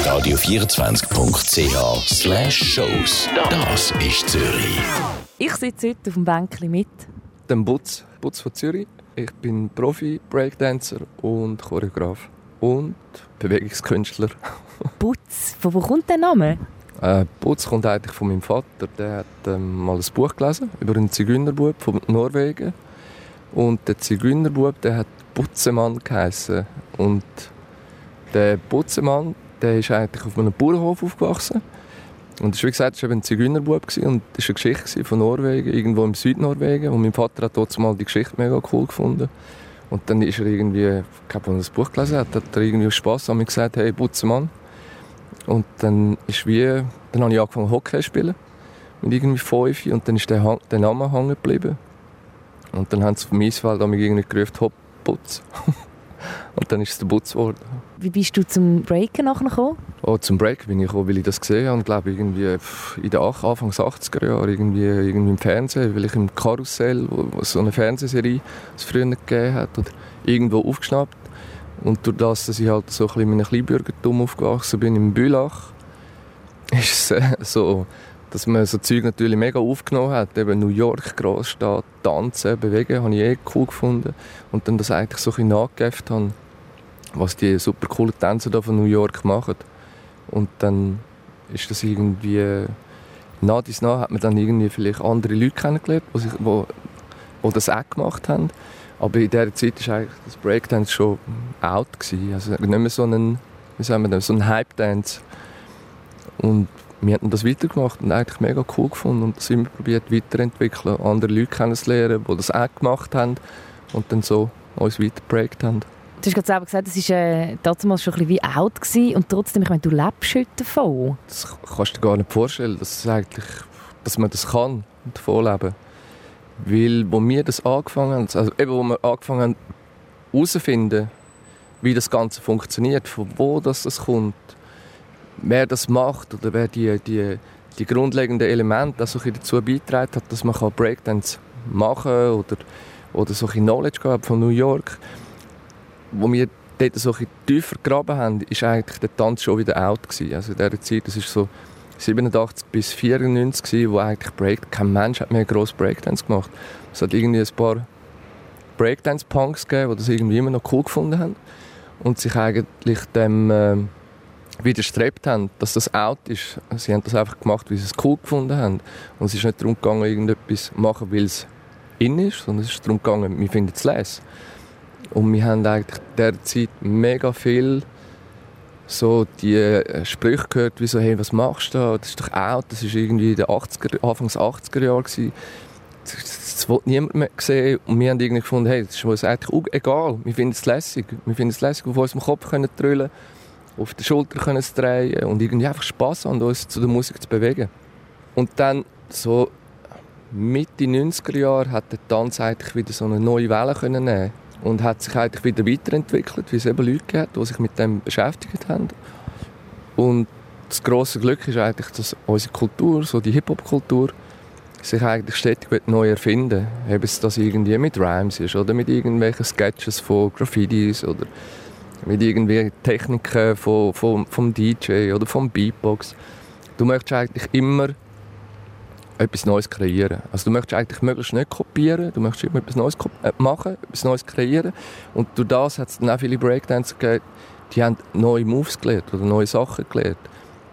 radio24.ch slash shows. Das ist Zürich. Ich sitze heute auf dem Bänkchen mit dem Butz, Butz von Zürich. Ich bin Profi-Breakdancer und Choreograf und Bewegungskünstler. Butz, von wo kommt der Name? Äh, Butz kommt eigentlich von meinem Vater. Der hat ähm, mal ein Buch gelesen über einen Zigeunerbub von Norwegen. Und der Zigeunerbub, der hat Butzemann geheißen. Und der Butzemann, der ist eigentlich auf einem Bauernhof aufgewachsen. Und das, wie gesagt, war ein Zigeunerbub und das war eine Geschichte von Norwegen, irgendwo im Südnorwegen. Und mein Vater hat dort mal die Geschichte mega cool gefunden. Und dann ist er irgendwie, ich glaube, als er das Buch gelesen hat, hat er irgendwie Spass an mir gesagt, hey, Butzemann. Und dann ist wie, dann habe ich angefangen Hockey zu spielen. Mit irgendwie fünf. Und dann ist der, der Name hängen geblieben. Und dann haben sie vom Eisfeld mich irgendwie gerufen, Hopp, Putz. Und dann ist es der Butz geworden. Wie bist du zum Breaken nachher gekommen? Oh, zum Break bin ich gekommen, weil ich das gesehen habe. Ich glaube, irgendwie in den Anfang 80er Jahren, irgendwie, irgendwie im Fernsehen, weil ich im Karussell, wo, wo so eine Fernsehserie es früher gegeben hat, oder irgendwo aufgeschnappt. Und durch das, dass ich halt so ein bisschen in einem Kleinbürgertum aufgewachsen bin, im Bülach, ist es äh, so dass man so Zeug natürlich mega aufgenommen hat. Eben New York, Großstadt, Tanzen, Bewegen, habe ich eh cool gefunden. Und dann das eigentlich so ein nachgegeben habe, was die super coolen Tänzer da von New York machen. Und dann ist das irgendwie, nach dies nach hat man dann irgendwie vielleicht andere Leute kennengelernt, die, die, die das auch gemacht haben. Aber in dieser Zeit war eigentlich das Breakdance schon out. Gewesen. Also nicht mehr so ein, wie sagen wir das, so ein Hype-Dance. Und wir haben das weitergemacht und eigentlich mega cool gefunden und das immer probiert weiterentwickeln, andere Leute kennenzulernen, die das auch gemacht haben und dann so uns weitergeprägt haben. Du hast gerade selber gesagt, es war äh, damals schon ein bisschen wie out gewesen und trotzdem, ich meine, du lebst heute davon. Das kannst du dir gar nicht vorstellen, dass, eigentlich, dass man das kann, davon leben. Weil, wo wir das angefangen haben, also eben, wo wir angefangen haben, herauszufinden, wie das Ganze funktioniert, von wo das, das kommt, wer das macht oder wer die, die, die grundlegenden Elemente also dazu beitragen hat, dass man Breakdance machen kann oder, oder so ein Knowledge gehabt von New York. Wo wir dort so ein tiefer gegraben haben, ist eigentlich der Tanz schon wieder out gewesen. Also in dieser Zeit, das ist so 87 bis 94 gewesen, wo eigentlich Break, kein Mensch hat mehr gross Breakdance gemacht. Es hat irgendwie ein paar Breakdance-Punks gegeben, die das irgendwie immer noch cool gefunden haben und sich eigentlich dem äh, widerstrebt haben, dass das out ist. Sie haben das einfach gemacht, weil sie es cool gefunden haben. Und es ist nicht darum gegangen, irgendetwas zu machen, weil es in ist, sondern es ist darum gegangen, wir finden es les. Und wir haben eigentlich derzeit mega viel so die äh, Sprüche gehört, wie so, hey, was machst du da? Das ist doch out, das war irgendwie den 80er, Anfangs 80er Jahre. Das, wollte niemand mehr sehen. Und wir haben irgendwie gefunden, hey, das ist uns eigentlich egal. Wir finden es lässig. Wir finden es lässig, auf unserem Kopf können trüllen auf der Schulter können zu drehen und irgendwie einfach Spaß haben, uns zu der Musik zu bewegen. Und dann so Mitte 90er Jahre hat der Tanz eigentlich wieder so eine neue Welle können nehmen und hat sich eigentlich wieder weiterentwickelt, wie es eben Leute gibt, die sich mit dem beschäftigt haben. Und das große Glück ist eigentlich, dass unsere Kultur, so die Hip-Hop-Kultur, sich eigentlich stetig neu erfinden Ob es das irgendwie mit Rhymes ist oder mit irgendwelchen Sketches von Graffitis oder mit irgendwie Techniken von, von, vom DJ oder vom Beatbox. Du möchtest eigentlich immer etwas Neues kreieren. Also du möchtest eigentlich möglichst nicht kopieren, du möchtest immer etwas Neues äh, machen, etwas Neues kreieren. Und durch das hat es dann auch viele Breakdancer gegeben, die haben neue Moves gelernt oder neue Sachen gelernt.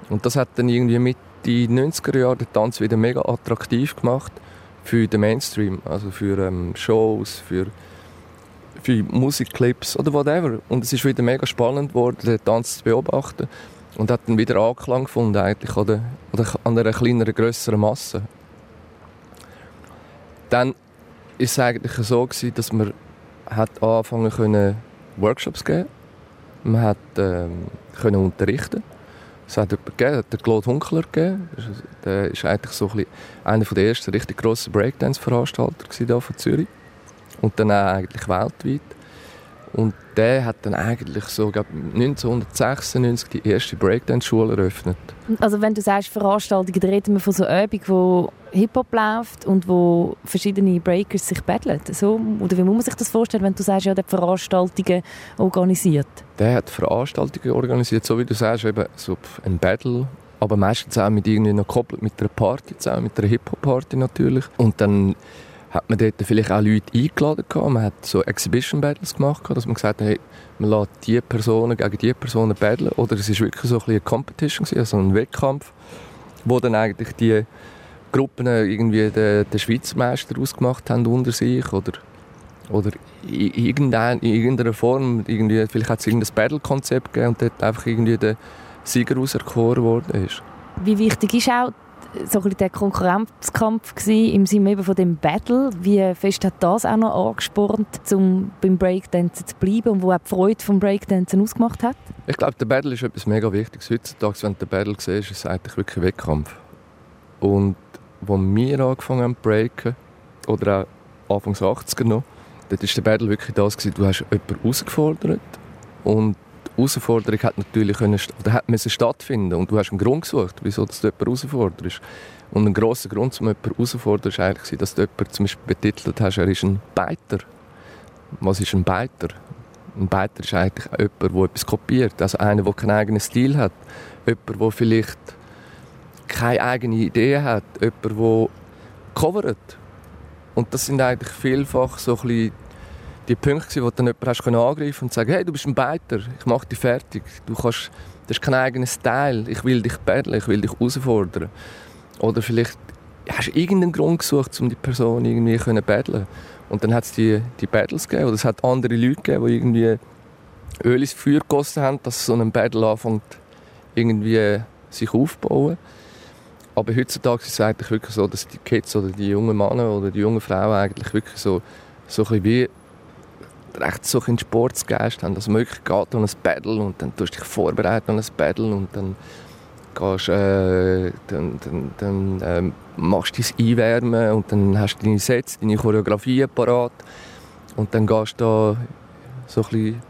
Und das hat dann irgendwie Mitte 90er Jahre den Tanz wieder mega attraktiv gemacht für den Mainstream, also für ähm, Shows, für für Musikclips oder whatever. Und es ist wieder mega spannend geworden, den Tanz zu beobachten. Und hat dann wieder Anklang gefunden eigentlich oder, oder an einer kleineren, grösseren Masse. Dann war es eigentlich so gewesen, dass man hat anfangen können Workshops geben. Man hat ähm, können unterrichten. Es hat jemanden gegeben, den Claude Hunkler gegeben. Der ist eigentlich so ein einer der ersten richtig grossen Breakdance-Veranstalter von Zürich und dann auch eigentlich weltweit. Und der hat dann eigentlich so, glaub, 1996 die erste Breakdance-Schule eröffnet. Also wenn du sagst Veranstaltungen, dann reden wir von so Übungen, wo Hip-Hop läuft und wo verschiedene Breakers sich battlen. So, oder wie muss man sich das vorstellen, wenn du sagst, ja, der hat Veranstaltungen organisiert? Der hat Veranstaltungen organisiert, so wie du sagst, eben so ein Battle, aber meistens auch mit irgendwie noch gekoppelt mit einer Party zusammen, mit einer Hip-Hop-Party natürlich. Und dann hat man dort vielleicht auch Leute eingeladen gehabt. Man hat so Exhibition Battles gemacht, dass man gesagt hat, hey, man lässt diese Personen gegen diese Personen battlen. Oder es war wirklich so ein eine Competition, also ein Wettkampf, wo dann eigentlich die Gruppen irgendwie den, den Schweizer Meister ausgemacht haben unter sich oder oder in irgendeiner Form, irgendwie, vielleicht hat es irgendein Battle-Konzept gegeben und dort einfach irgendwie der Sieger auserkoren worden ist. Wie wichtig ist auch so ein der Konkurrenzkampf gewesen, im Sinne eben von dem Battle. Wie fest hat das auch noch angespornt, um beim Breakdancen zu bleiben und wo auch die Freude vom Breakdancen ausgemacht hat? Ich glaube, der Battle ist etwas mega Wichtiges. Heutzutage, wenn du den Battle siehst, ist es eigentlich wirklich ein Wettkampf. Und als wir angefangen haben zu breaken, oder auch Anfangs 80er noch, dort war der Battle wirklich das, gewesen, du hast jemanden herausgefordert und Herausforderung hat natürlich können, oder hat müssen stattfinden und du hast einen Grund gesucht, wieso du jemanden herausforderst. Und ein grosser Grund, um jemanden herauszufordern, war eigentlich, dass du jemanden zum Beispiel betitelt hast, er ist ein Beiter. Was ist ein Beiter? Ein Beiter ist eigentlich jemand, der etwas kopiert. Also einer, der keinen eigenen Stil hat. Jemand, der vielleicht keine eigene Idee hat. Jemand, der covert. Und das sind eigentlich vielfach so ein bisschen die Punkte, wo du dann jemanden hast angreifen und sagen, hey, du bist ein Beiter, ich mache dich fertig. Du kannst, du hast keinen eigenen Style, ich will dich battlen, ich will dich herausfordern. Oder vielleicht hast du irgendeinen Grund gesucht, um die Person irgendwie zu battlen. Und dann hat es die, die Battles gegeben, oder es hat andere Leute gegeben, die irgendwie Öl ins Feuer gegossen haben, dass so ein Battle anfängt, irgendwie sich aufzubauen. Aber heutzutage ist es eigentlich wirklich so, dass die Kids oder die jungen Männer oder die jungen Frauen eigentlich wirklich so, so ein bisschen wie recht so einen Sportsgeist haben, dass man wirklich geht an ein Battle und dann tust du dich vorbereiten an ein Battle und dann gehst, äh, dann, dann, dann äh, machst du dein Einwärmen und dann hast du deine Sätze, deine Choreografie parat und dann gehst du da so ein bisschen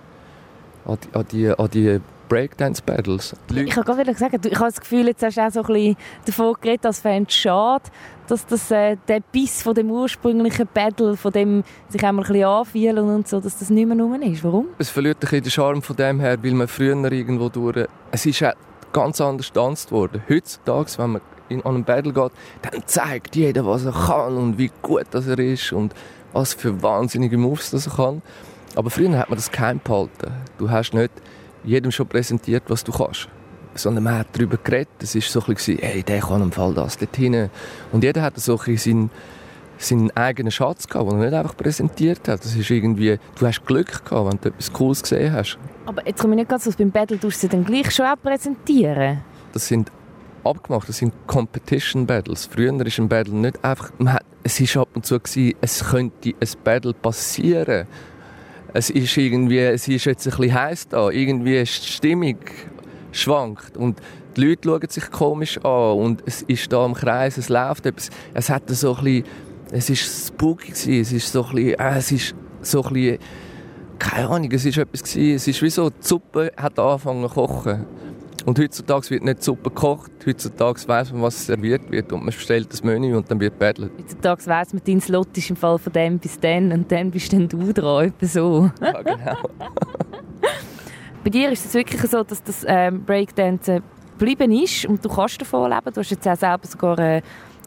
an die, an die, an die Breakdance-Battles. Ich kann gerade sagen, ich habe das Gefühl, jetzt hast du auch so ein bisschen davon geredet, als es schade, dass das, äh, der Biss von dem ursprünglichen Battle, von dem sich einmal ein bisschen anfühlen und so, dass das nicht mehr rum ist. Warum? Es verliert ein bisschen den Charme von dem her, weil man früher irgendwo durch... Es ist auch ganz anders getanzt worden. Heutzutage, wenn man in, an einen Battle geht, dann zeigt jeder, was er kann und wie gut das er ist und was für wahnsinnige Moves das er kann. Aber früher hat man das geheim behalten. Du hast nicht jedem schon präsentiert, was du kannst. Sondern man hat darüber geredet. Es war so ein bisschen, hey, der kann im Fall das dort hin. Und jeder hat so ein seinen, seinen eigenen Schatz gehabt, den er nicht einfach präsentiert hat. Das ist irgendwie, du hast Glück gehabt, wenn du etwas Cooles gesehen hast. Aber jetzt komme ich nicht ganz so, beim Battle tust du sie dann gleich schon auch präsentieren? Das sind abgemacht, das sind Competition Battles. Früher ist ein Battle nicht einfach, man hat, es ist ab und zu gewesen, es könnte ein Battle passieren es ist irgendwie, es ist jetzt ein bisschen heiß da, irgendwie ist die Stimmung schwankt und die Leute schauen sich komisch an und es ist da im Kreis, es läuft etwas, es hat so ein bisschen, es ist spooky es ist so ein bisschen, äh, es ist so ein bisschen, keine Ahnung, es ist etwas gewesen, es ist wie so, die Suppe hat angefangen zu kochen und heutzutage wird nicht Suppe gekocht, heutzutage weiß man, was serviert wird und man bestellt das Menü und dann wird battlet. Heutzutage weiss man, dein Slot ist im Fall von dem bis dann und dann bist dann du dran, etwa so. Ja, genau. Bei dir ist es wirklich so, dass das ähm, Breakdance geblieben ist und du kannst davon leben. Du hast jetzt auch selber sogar äh, eine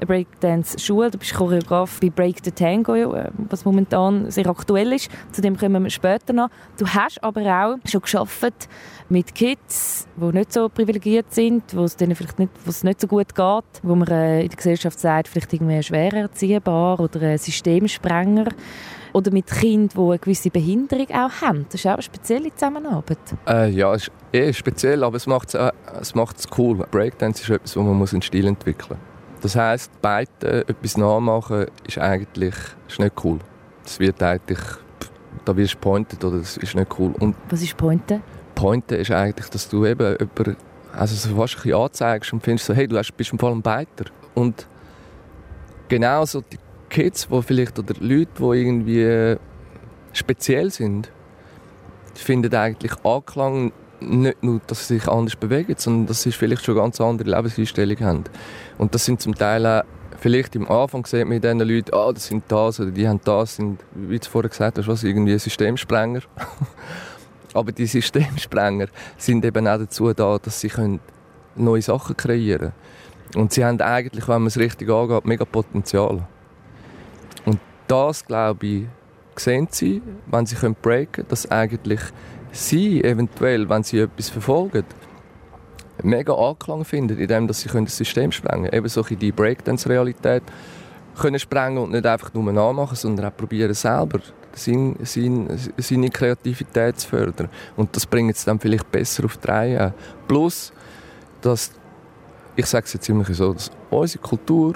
Breakdance-Schule. Du bist Choreograf bei Break the Tango, äh, was momentan sehr aktuell ist. Zu dem kommen wir später noch. Du hast aber auch schon geschafft mit Kids, die nicht so privilegiert sind, wo es denen vielleicht nicht, wo es nicht so gut geht, wo man äh, in der Gesellschaft sagt, vielleicht irgendwie schwer erziehbar oder ein Systemsprenger. Oder mit Kindern, die eine gewisse Behinderung auch haben. Das ist auch eine spezielle Zusammenarbeit. Äh, ja, es ist eh speziell, aber es macht es äh, es cool. Breakdance ist etwas, wo man einen Stil entwickeln muss. Das heisst, beide etwas nachmachen ist eigentlich ist nicht cool. Das wird eigentlich, da wirst du pointed oder das ist nicht cool. Und Was ist Pointe? Pointe ist eigentlich, dass du eben über, also so fast ein bisschen anzeigst und findest so, hey, du bist im Fall ein Beiter. Und genau so die Kids, wo vielleicht, oder Leute, die irgendwie speziell sind, finden eigentlich Anklang nicht nur, dass sie sich anders bewegen, sondern dass sie vielleicht schon ganz andere Lebenseinstellungen haben. Und das sind zum Teil auch, vielleicht am Anfang sieht man diesen Leuten, ah, das sind das oder die haben das, sind, wie du vorher gesagt hast, was, irgendwie Systemsprenger. Aber die Systemsprenger sind eben auch dazu da, dass sie können neue Sachen kreieren können. Und sie haben eigentlich, wenn man es richtig angeht, mega Potenzial. Und das, glaube ich, sehen sie, wenn sie breaken können, dass eigentlich sie eventuell, wenn sie etwas verfolgen, mega Anklang finden, indem dass sie das System sprengen können. Eben so die Breakdance-Realität können sprengen und nicht einfach nur nachmachen, sondern auch probieren selber seine, seine, seine Kreativität zu fördern. Und das bringt es dann vielleicht besser auf die Reihe. Plus, dass, ich sage es jetzt immer so, dass unsere Kultur,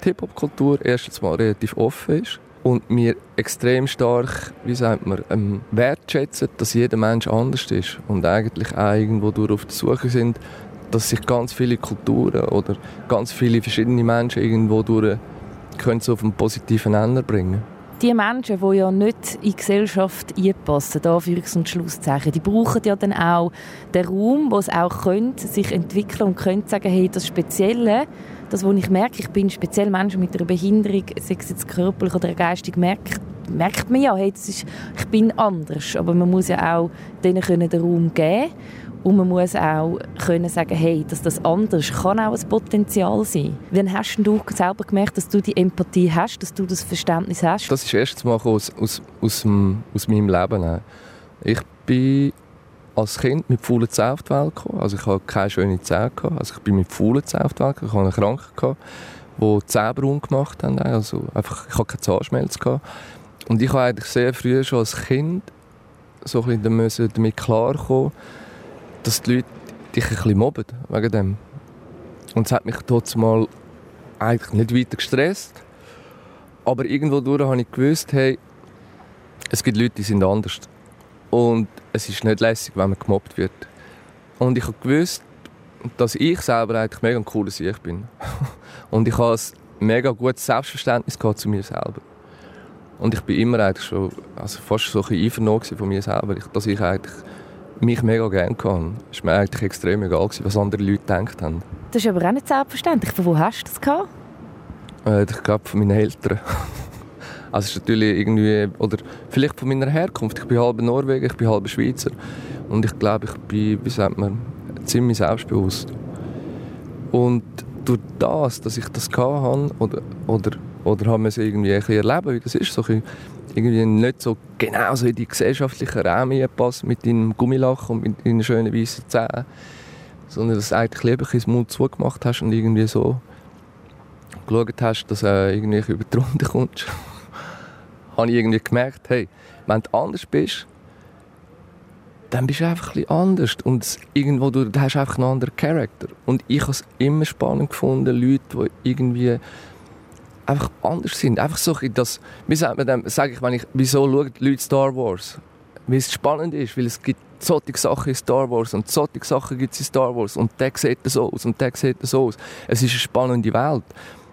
die Hip-Hop-Kultur, erstens mal relativ offen ist und wir extrem stark, wie sagt man, ähm, wertschätzen, dass jeder Mensch anders ist und eigentlich auch irgendwo durch auf der Suche sind, dass sich ganz viele Kulturen oder ganz viele verschiedene Menschen irgendwo durch können so auf einen positiven Nenner bringen die Menschen, die ja nicht in die Gesellschaft einpassen, Anführungs- und Schlusszeichen, die brauchen ja dann auch den Raum, wo sie auch können, sich entwickeln und können sagen, hey, das Spezielle, das, wo ich merke, ich bin speziell Mensch mit einer Behinderung, sei es jetzt körperlich oder geistig, merkt, merkt man ja, hey, das ist, ich bin anders. Aber man muss ja auch denen den Raum geben und man muss auch können sagen, hey, dass das anders kann auch ein Potenzial sein. Wann hast du selber gemerkt, dass du die Empathie hast, dass du das Verständnis hast? Das ist erst mal aus, aus, aus, aus meinem Leben. Ich bin als Kind mit faulen Zähnen auf die Welt gekommen. Also ich hatte keine schönen Zähne. Also ich bin mit faulen Zähnen auf die Welt gekommen. Ich hatte eine Krankheit, die die Zähne gemacht haben. Also einfach, ich hatte keine Zahnschmelz. Gehabt. Und ich habe eigentlich sehr früh schon als Kind so ein bisschen damit klarkommen, dass die Leute dich ein bisschen mobben wegen dem. Und es hat mich dort mal eigentlich nicht weiter gestresst. Aber irgendwo durch habe ich gewusst, hey, es gibt Leute, die sind anders. Und es ist nicht lässig, wenn man gemobbt wird. Und ich habe gewusst, dass ich selber eigentlich mega ein cooler Ich bin. Und ich habe ein mega gutes Selbstverständnis zu mir selber. Und ich bin immer eigentlich schon, also fast so ein bisschen einvernommen von mir selber, dass ich eigentlich mich mega gerne hatte. Es war mir eigentlich extrem egal, was andere Leute gedacht haben. Das ist aber auch nicht selbstverständlich. Von wo hast du das gehabt? Äh, ich glaube, von meinen Eltern. Also es ist natürlich irgendwie, oder vielleicht von meiner Herkunft. Ich bin halb Norweger, ich bin halb Schweizer. Und ich glaube, ich bin, wie sagt man, ziemlich selbstbewusst. Und durch das, dass ich das hatte, oder, oder, oder haben wir es irgendwie ein erleben, wie das ist, so ein irgendwie nicht so genau so in die gesellschaftlichen Rahmen passt mit deinem Gummilach und mit deinen schönen weißen Zähnen, sondern dass du eigentlich lieber ins Mund zugemacht hast und irgendwie so geschaut hast, dass du äh, irgendwie über die Runde kommst habe ich irgendwie gemerkt, hey, wenn du anders bist, dann bist du einfach ein anders. Und irgendwo, du hast einfach einen anderen Charakter. Und ich habe es immer spannend gefunden, Leute, die irgendwie einfach anders sind. Einfach so das, wie sagt man dem, sage ich, wenn ich, wieso schauen die Leute Star Wars? Weil es spannend ist, weil es gibt solche Sachen in Star Wars und solche Sachen gibt es in Star Wars und der sieht so aus und der sieht so aus. Es ist eine spannende Welt.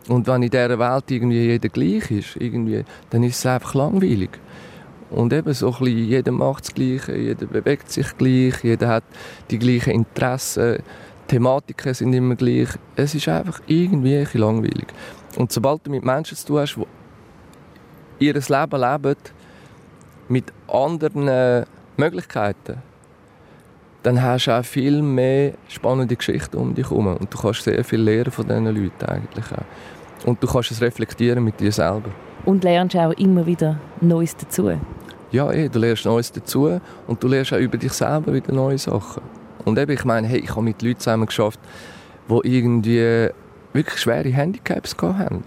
Und wenn in dieser Welt irgendwie jeder gleich ist, irgendwie, dann ist es einfach langweilig. Und eben so ein bisschen, jeder macht das Gleiche, jeder bewegt sich gleich, jeder hat die gleichen Interessen, Thematiken sind immer gleich. Es ist einfach irgendwie ein bisschen langweilig. Und sobald du mit Menschen zu tun hast, die ihr Leben leben mit anderen Möglichkeiten, dann hast du auch viel mehr spannende Geschichten um dich herum. Und du kannst sehr viel lernen von diesen Leuten eigentlich auch. Und du kannst es reflektieren mit dir selber. Und lernst auch immer wieder Neues dazu. Ja, eh, du lernst Neues dazu und du lernst auch über dich selber wieder neue Sachen. Und eben, ich meine, hey, ich habe mit Leuten zusammen geschafft, die irgendwie wirklich schwere Handicaps haben.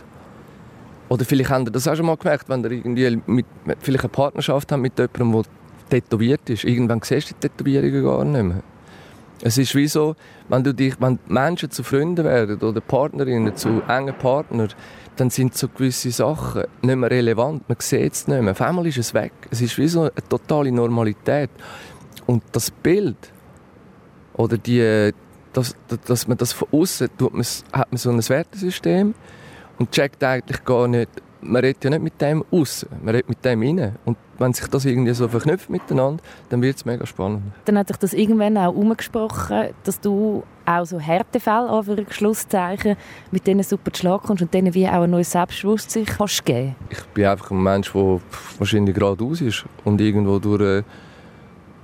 Oder vielleicht habt ihr das auch schon mal gemerkt, wenn ihr irgendwie mit, vielleicht eine Partnerschaft habt mit jemandem, der tätowiert ist. Irgendwann siehst du die Tätowierungen gar nicht mehr. Es ist wie so, wenn, du dich, wenn Menschen zu Freunden werden oder Partnerinnen zu engen Partnern, dann sind so gewisse Sachen nicht mehr relevant. Man sieht es nicht mehr. Auf einmal ist es weg. Es ist wie so eine totale Normalität. Und das Bild oder die, dass, dass man das von außen hat man so ein Wertesystem und checkt eigentlich gar nicht, man redet ja nicht mit dem aus, man redet mit dem rein. Und wenn sich das irgendwie so verknüpft miteinander, dann wird es mega spannend. Dann hat sich das irgendwann auch umgesprochen, dass du auch so Härtefälle, an Schlusszeichen, mit denen super zu Schlag kommst und denen wie auch ein neues Selbstbewusstsein kannst geben Ich bin einfach ein Mensch, der wahrscheinlich geradeaus ist und irgendwo durch, äh,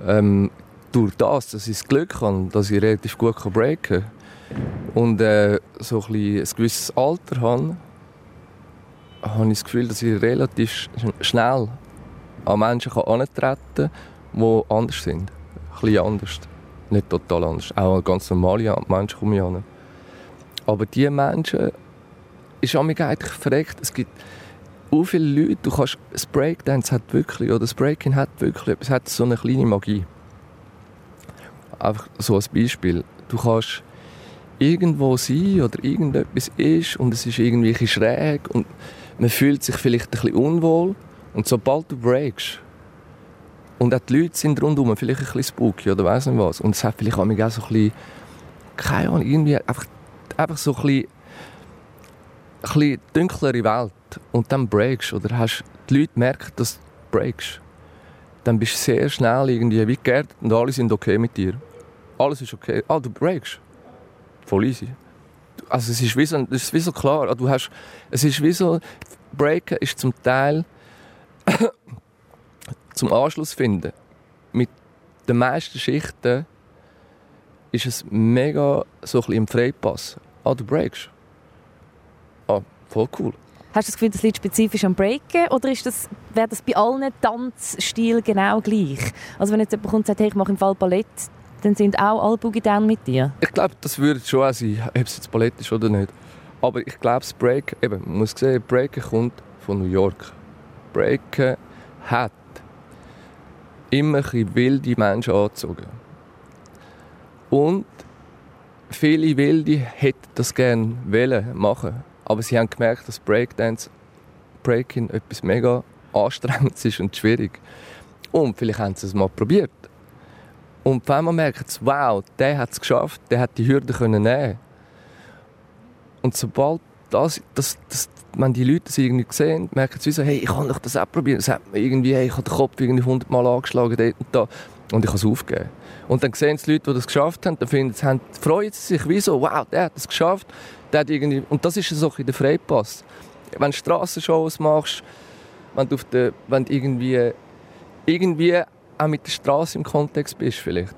ähm, durch das, dass ich das Glück habe, dass ich relativ gut breaken kann und äh, so ein, ein gewisses Alter habe, habe ich das Gefühl, dass ich relativ schnell an Menschen herantreten kann, die anders sind. Ein bisschen anders. Nicht total anders. Auch an ganz normale Menschen komme ich an. Aber diese Menschen ist eigentlich verreckt. Es gibt so viele Leute, du kannst, das Breakdance hat wirklich, oder das Breaking hat wirklich, es hat so eine kleine Magie. Einfach so als Beispiel. Du kannst irgendwo sein oder irgendetwas ist und es ist irgendwie schräg und man fühlt sich vielleicht ein bisschen unwohl und sobald du breakst und auch die Leute sind rundherum vielleicht ein bisschen spooky oder weiss nicht was und es hat vielleicht auch so ein bisschen keine Ahnung, irgendwie einfach, einfach so ein bisschen, ein bisschen dunklere Welt und dann breakst oder hast die Leute merken, dass du breakst dann bist du sehr schnell irgendwie wie geerdet und alle sind okay mit dir. Alles ist okay. Ah, du breakst voll easy. Also es ist wie so, es ist wie so klar, ah, du hast, es ist wie so, Breaken ist zum Teil zum Anschluss finden. Mit den meisten Schichten ist es mega so ein im Freipass. Ah, du breakst. Ah, voll cool. Hast du das Gefühl, das liegt spezifisch am Breaken oder ist das, wäre das bei allen Tanzstilen genau gleich? Also wenn jetzt jemand kommt und sagt, hey, ich mache im Fall Ballett, dann sind auch alle Boogie Down mit dir? Ich glaube, das würde schon auch sein, ob es jetzt Ballett ist oder nicht. Aber ich glaube, das Break, eben, man muss sehen, Breaken kommt von New York. Breaken hat immer ein wilde Menschen angezogen. Und viele Wilde hätten das gerne wollen machen. Aber sie haben gemerkt, dass Breakdance, Breaking etwas mega anstrengendes ist und schwierig. Und vielleicht haben sie es mal probiert. Und einmal merken sie, wow, der hat es geschafft, der hat die Hürde können nehmen. Und sobald das, das, das, wenn die Leute das irgendwie sehen, merken sie so, hey, ich kann doch das auch probieren. Das hat mir irgendwie, hey, ich habe den Kopf irgendwie hundertmal angeschlagen, dort und da. Und ich habe es aufgegeben. Und dann sehen die Leute, die das geschafft haben, dann finden haben, freuen sie sich wie wow, der hat das geschafft. Der hat irgendwie, und das ist so in der Freipass. Wenn du Strassenshows machst, wenn du, auf der, wenn du irgendwie, irgendwie auch mit der Straße im Kontext bist vielleicht.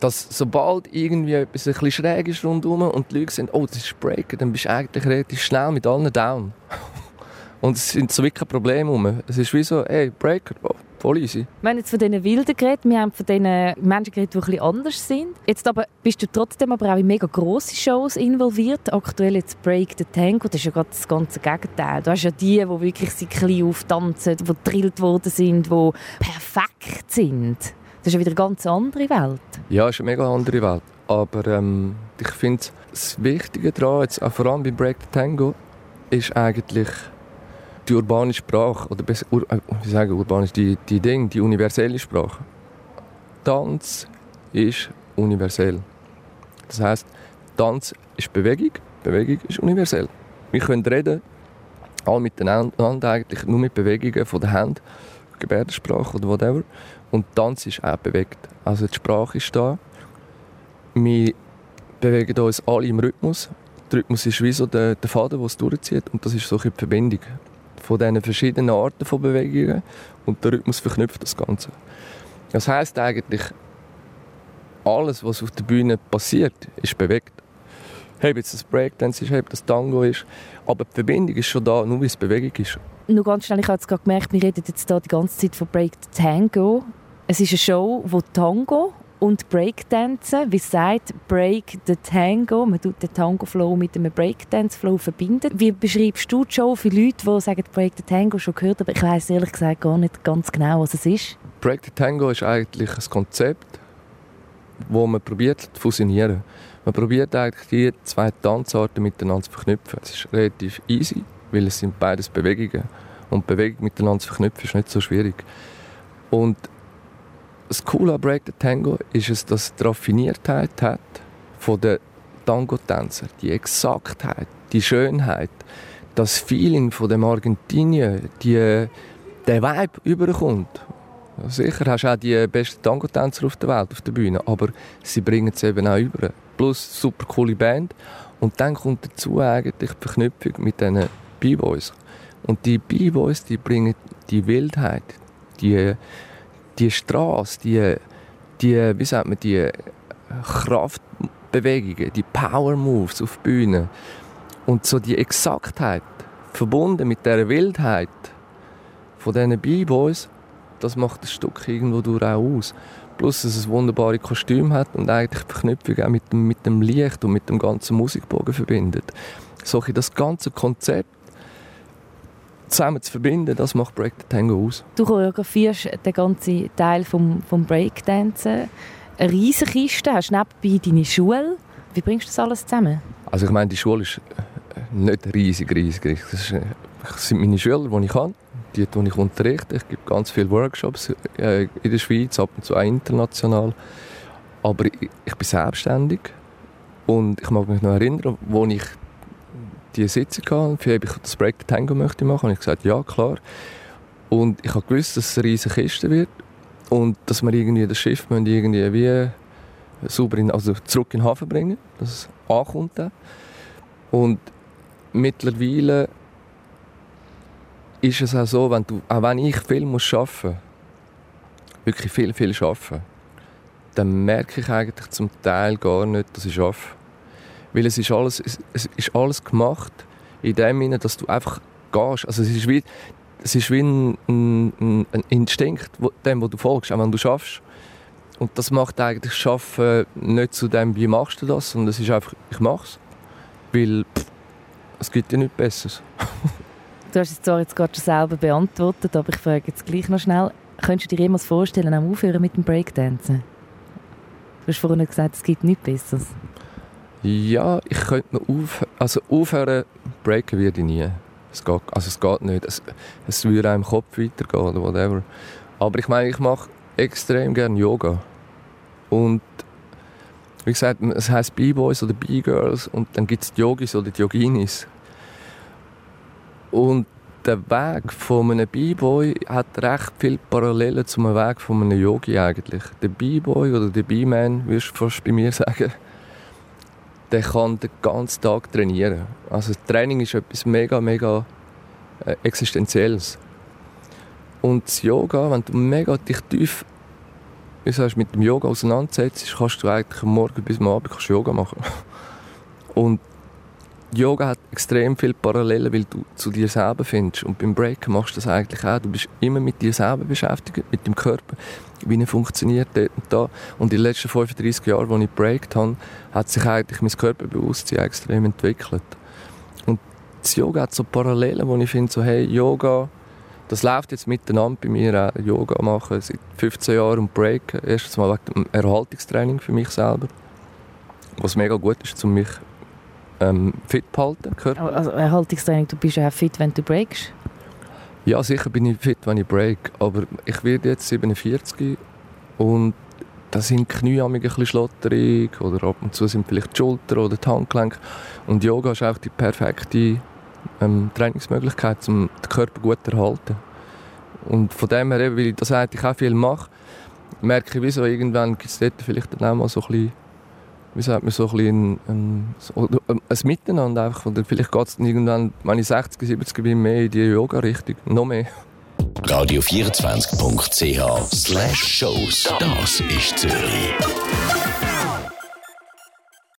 Dass sobald irgendwie etwas ein bisschen schräg ist rundherum und die Leute sagen, oh, das ist Breaker, dann bist du eigentlich relativ schnell mit allen down. und es sind so wirklich Probleme rum. Es ist wie so, hey, Breaker, oh, voll easy. Wir haben jetzt von diesen Wilden geredet, wir haben von diesen Menschen geredet, die ein bisschen anders sind. Jetzt aber bist du trotzdem aber auch in mega grosse Shows involviert. Aktuell jetzt Break the Tango, das ist ja gerade das ganze Gegenteil. Du hast ja die, die wirklich sich klein auftanzen, die gedrillt worden sind, die perfekt sind. Das ist ja wieder eine ganz andere Welt. Ja, es ist eine mega andere Welt. Aber ähm, ich finde, das Wichtige daran, jetzt vor allem beim Break the Tango, ist eigentlich die urbane Sprache, oder besser, ur, äh, sagen urbanisch, die, die Ding, die universelle Sprache. Tanz ist universell. Das heißt, Tanz ist Bewegung, Bewegung ist universell. Wir können reden, alle miteinander eigentlich nur mit Bewegungen von der Hand, Gebärdensprache oder whatever. Und Tanz ist auch bewegt. Also die Sprache ist da. Wir bewegen uns alle im Rhythmus. Der Rhythmus ist wie so der, der Faden, der es durchzieht. Und das ist so eine Verbindung von diesen verschiedenen Arten von Bewegungen. Und der Rhythmus verknüpft das Ganze. Das heißt eigentlich, alles, was auf der Bühne passiert, ist bewegt. Ob jetzt das Breakdance ist, ob das Tango ist. Aber die Verbindung ist schon da, nur wie es Bewegung ist. Nur ganz schnell, ich habe jetzt gerade gemerkt, wir reden jetzt da die ganze Zeit von Break Tango. Es ist eine Show, wo Tango und Breakdancen, wie sagt Break the Tango, man tut den Tango-Flow mit einem Breakdance-Flow verbinden. Wie beschreibst du die Show für Leute, die sagen, Break the Tango schon gehört, aber ich weiß ehrlich gesagt gar nicht ganz genau, was es ist? Break the Tango ist eigentlich ein Konzept, wo man probiert zu fusionieren. Man probiert eigentlich die zwei Tanzarten miteinander zu verknüpfen. Es ist relativ easy, weil es sind beides Bewegungen. Und Bewegung miteinander zu verknüpfen ist nicht so schwierig. Und das Coole an Break the Tango ist es, dass es die Raffiniertheit hat von den Tango-Tänzer. Die Exaktheit, die Schönheit, das Feeling von dem Argentinien, die, der Vibe überkommt. Sicher hast du auch die besten Tango-Tänzer auf der Welt auf der Bühne, aber sie bringen es eben auch über. Plus super coole Band. Und dann kommt dazu eigentlich die Verknüpfung mit diesen B-Boys. Und die B-Boys, die bringen die Wildheit, die, die Straße, die, die, wie sagt man, die Kraftbewegungen, die Power Moves auf der Bühne und so die Exaktheit verbunden mit der Wildheit von diesen B-Boys, das macht das Stück irgendwo durch auch aus. Plus, dass es ein wunderbares Kostüm hat und eigentlich die Verknüpfung auch mit dem, mit dem Licht und mit dem ganzen Musikbogen verbindet. So das ganze Konzept zusammen zu verbinden, das macht Break the Tango aus. Du choreografierst den ganzen Teil vom, vom Breakdancen. Eine riesige Kiste, hast nebenbei deine Schule. Wie bringst du das alles zusammen? Also ich meine, die Schule ist äh, nicht riesig, riesig. Das, äh, sind meine Schüler, die ich kann, die, die ich unterrichte. Ich gebe ganz viele Workshops äh, in der Schweiz, ab und zu auch international. Aber ich, ich bin selbstständig und ich mag mich noch erinnern, wo ich die Sitzung gehabt, für ich das Break the Tango möchte machen. Und ich gesagt, ja, klar. Und ich habe gewusst, dass es eine riesige Kiste wird und dass wir irgendwie das Schiff irgendwie wie sauber in, also zurück in den Hafen bringen, dass es ankommt. Dann. Und mittlerweile ist es auch so, wenn du, auch wenn ich viel muss arbeiten muss, wirklich viel, viel arbeiten, dann merke ich eigentlich zum Teil gar nicht, dass ich arbeite. Weil es ist alles, es ist alles gemacht in dem Sinne, dass du einfach gehst. Also es ist wie, es ist wie ein, ein, ein Instinkt, dem, wo du folgst, auch wenn du schaffst. Und das macht eigentlich Schaffen nicht zu dem, wie machst du das, sondern es ist einfach, ich mach's. Weil pff, es gibt ja nichts Besseres. du hast es zwar jetzt gerade schon selber beantwortet, aber ich frage jetzt gleich noch schnell. Könntest du dir jemals vorstellen, auch aufhören mit dem Breakdancen? Du hast vorhin gesagt, es gibt nichts Besseres. Ja, ich könnte noch auf, also aufhören, breaken werde ich nie. Es geht, also es geht nicht. Es, es würde einem Kopf weitergehen oder whatever. Aber ich meine, ich mache extrem gerne Yoga. Und wie gesagt, es heisst B-Boys oder B-Girls und dann gibt es die Yogis oder die Yoginis. Und der Weg von einem B-Boy hat recht viele Parallelen zum Weg von einem Yogi eigentlich. Der B-Boy oder der B-Man, wirst du fast bei mir sagen, der kann den ganzen Tag trainieren. Also Training ist etwas mega, mega äh, Existenzielles. Und das Yoga, wenn du mega dich tief wie sagst, mit dem Yoga auseinandersetzt, kannst du eigentlich Morgen bis am Abend Yoga machen. Und Yoga hat extrem viele Parallelen, weil du zu dir selber findest. Und beim Break machst du das eigentlich auch. Du bist immer mit dir selber beschäftigt, mit dem Körper, wie er funktioniert dort und da. Und in den letzten 35 Jahren, als ich breakt habe, hat sich eigentlich mein Körperbewusstsein extrem entwickelt. Und das Yoga hat so Parallelen, wo ich finde, so, hey, Yoga, das läuft jetzt miteinander bei mir auch. Yoga machen seit 15 Jahren und Break. Erstens mal wegen dem Erhaltungstraining für mich selber. Was mega gut ist, um mich ähm, fit behalten. Körper. Also Erhaltungstraining, du bist ja auch fit, wenn du breakst? Ja, sicher bin ich fit, wenn ich break. Aber ich werde jetzt 47 und da sind die Knie ein bisschen schlotterig oder ab und zu sind vielleicht die Schulter oder die Handgelenke. Und Yoga ist auch die perfekte ähm, Trainingsmöglichkeit, um den Körper gut zu erhalten. Und von dem her, weil ich das eigentlich auch viel mache, merke ich, wieso irgendwann gibt es dort vielleicht dann auch mal so ein bisschen wie sagt man, so ein, ein, ein, ein Miteinander einfach. Oder vielleicht geht es irgendwann, wenn ich 60, 70 bin, mehr in die Yoga-Richtung. Noch mehr. Radio24.ch slash Shows. Das ist Zürich.